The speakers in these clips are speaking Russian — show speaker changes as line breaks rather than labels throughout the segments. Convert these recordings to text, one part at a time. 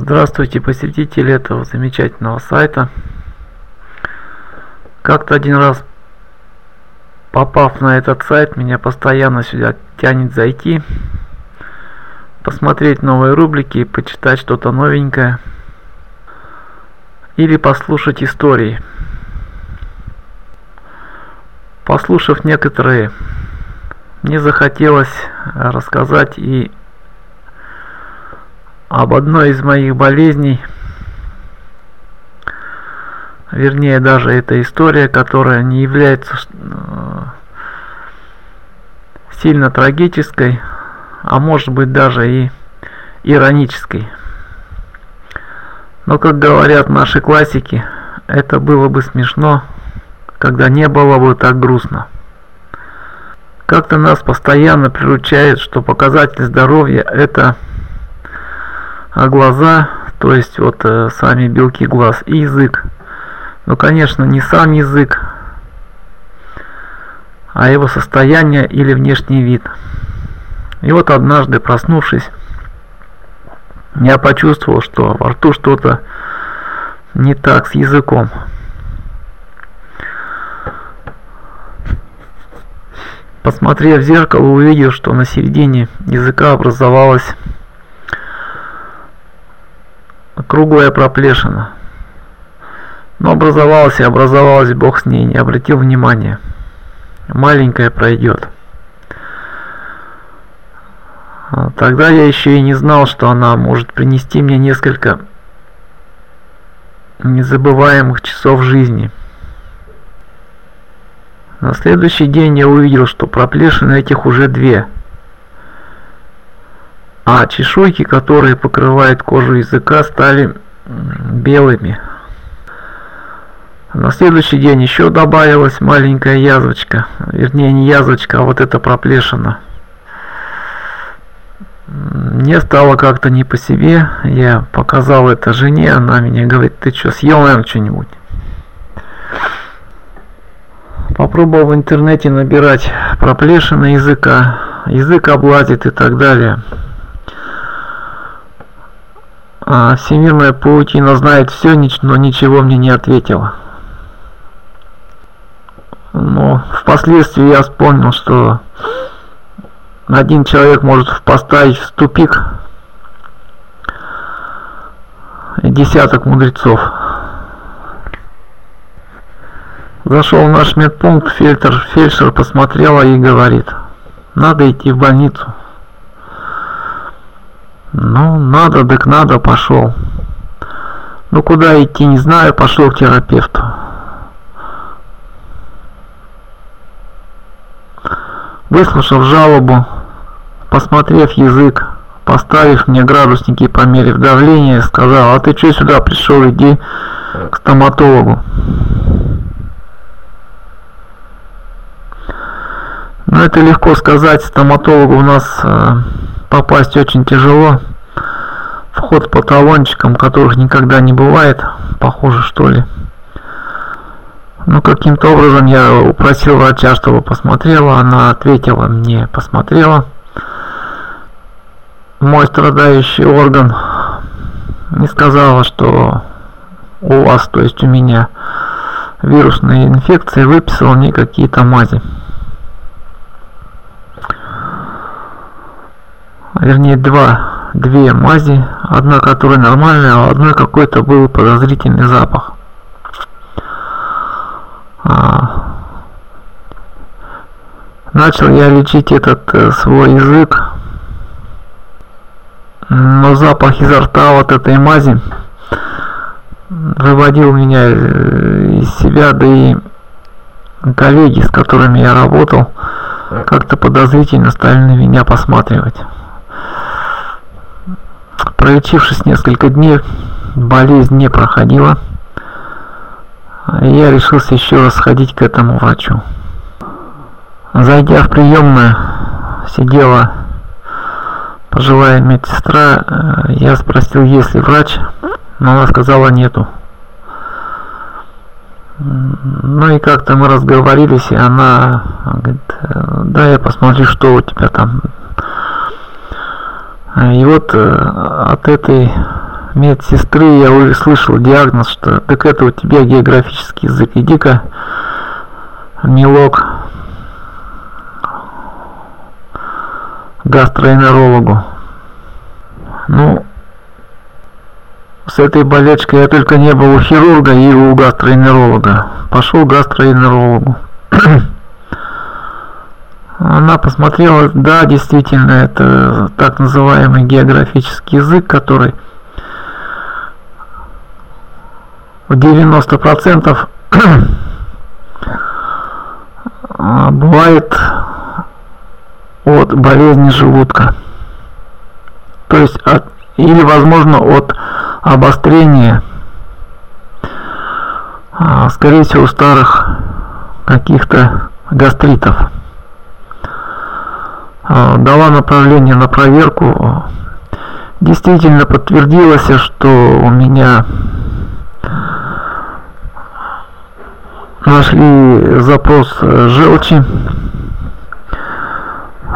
Здравствуйте, посетители этого замечательного сайта. Как-то один раз, попав на этот сайт, меня постоянно сюда тянет зайти, посмотреть новые рубрики, почитать что-то новенькое или послушать истории. Послушав некоторые, мне захотелось рассказать и об одной из моих болезней, вернее даже эта история, которая не является э, сильно трагической, а может быть даже и иронической. Но, как говорят наши классики, это было бы смешно, когда не было бы так грустно. Как-то нас постоянно приручает, что показатель здоровья это а глаза, то есть вот э, сами белки глаз и язык. Но, конечно, не сам язык, а его состояние или внешний вид. И вот однажды, проснувшись, я почувствовал, что во рту что-то не так с языком. Посмотрев в зеркало, увидел, что на середине языка образовалась круглая проплешина. Но образовалась и образовалась, бог с ней, не обратил внимания. Маленькая пройдет. А тогда я еще и не знал, что она может принести мне несколько незабываемых часов жизни. На следующий день я увидел, что проплешины этих уже две – а чешуйки, которые покрывают кожу языка, стали белыми. На следующий день еще добавилась маленькая язвочка, вернее не язвочка, а вот эта проплешина. Мне стало как-то не по себе, я показал это жене, она мне говорит, ты что, съел, наверное, что-нибудь? Попробовал в интернете набирать проплешины языка, язык облазит и так далее. А, всемирная паутина знает все, но ничего мне не ответила. Но впоследствии я вспомнил, что один человек может поставить в тупик десяток мудрецов. Зашел в наш медпункт, фильтр, фельдшер посмотрела и говорит, надо идти в больницу. Ну, надо, так надо, пошел. Ну, куда идти, не знаю, пошел к терапевту. Выслушав жалобу, посмотрев язык, поставив мне градусники и померив давление, сказал, а ты что сюда пришел, иди к стоматологу. Ну, это легко сказать, стоматологу у нас э, попасть очень тяжело. Вход по талончикам, которых никогда не бывает, похоже что ли. Ну, каким-то образом я упросил врача, чтобы посмотрела. Она ответила мне, посмотрела. Мой страдающий орган не сказала, что у вас, то есть у меня, вирусные инфекции, выписала мне какие-то мази. Вернее два, две мази, одна которая нормальная, а одной какой-то был подозрительный запах. А, начал я лечить этот э, свой язык, но запах изо рта вот этой мази выводил меня э, из себя, да и коллеги, с которыми я работал, как-то подозрительно стали на меня посматривать. Пролечившись несколько дней, болезнь не проходила. Я решился еще раз сходить к этому врачу. Зайдя в приемную, сидела пожилая медсестра. Я спросил, есть ли врач, но она сказала нету. Ну и как-то мы разговорились, и она говорит, да, я посмотрю, что у тебя там и вот э, от этой медсестры я услышал диагноз, что так это у тебя географический язык. Иди-ка, милок, гастроэнерологу. Ну, с этой болячкой я только не был у хирурга и у гастроэнеролога. Пошел к гастроэнерологу. Она посмотрела, да, действительно, это так называемый географический язык, который в 90% бывает от болезни желудка. То есть от, или возможно от обострения, а, скорее всего, старых каких-то гастритов. А, дала направление на проверку. Действительно подтвердилось, что у меня нашли запрос желчи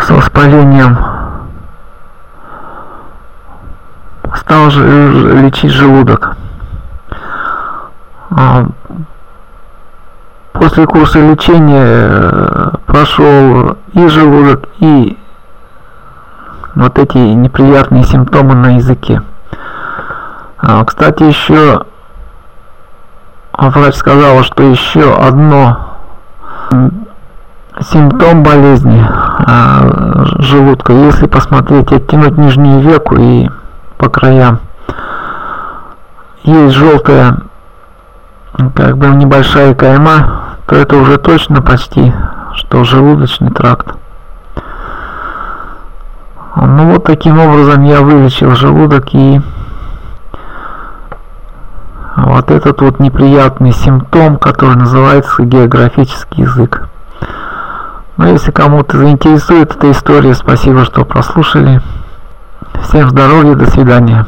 с воспалением стал лечить желудок. А, после курса лечения э, прошел и желудок, и вот эти неприятные симптомы на языке. А, кстати, еще врач сказала, что еще одно симптом болезни а, желудка, если посмотреть, оттянуть нижнюю веку и по краям. Есть желтая, как бы небольшая кайма, то это уже точно почти, что желудочный тракт. Ну вот таким образом я вылечил желудок и вот этот вот неприятный симптом, который называется географический язык. Но ну, если кому-то заинтересует эта история, спасибо, что прослушали. Всем здоровья, до свидания.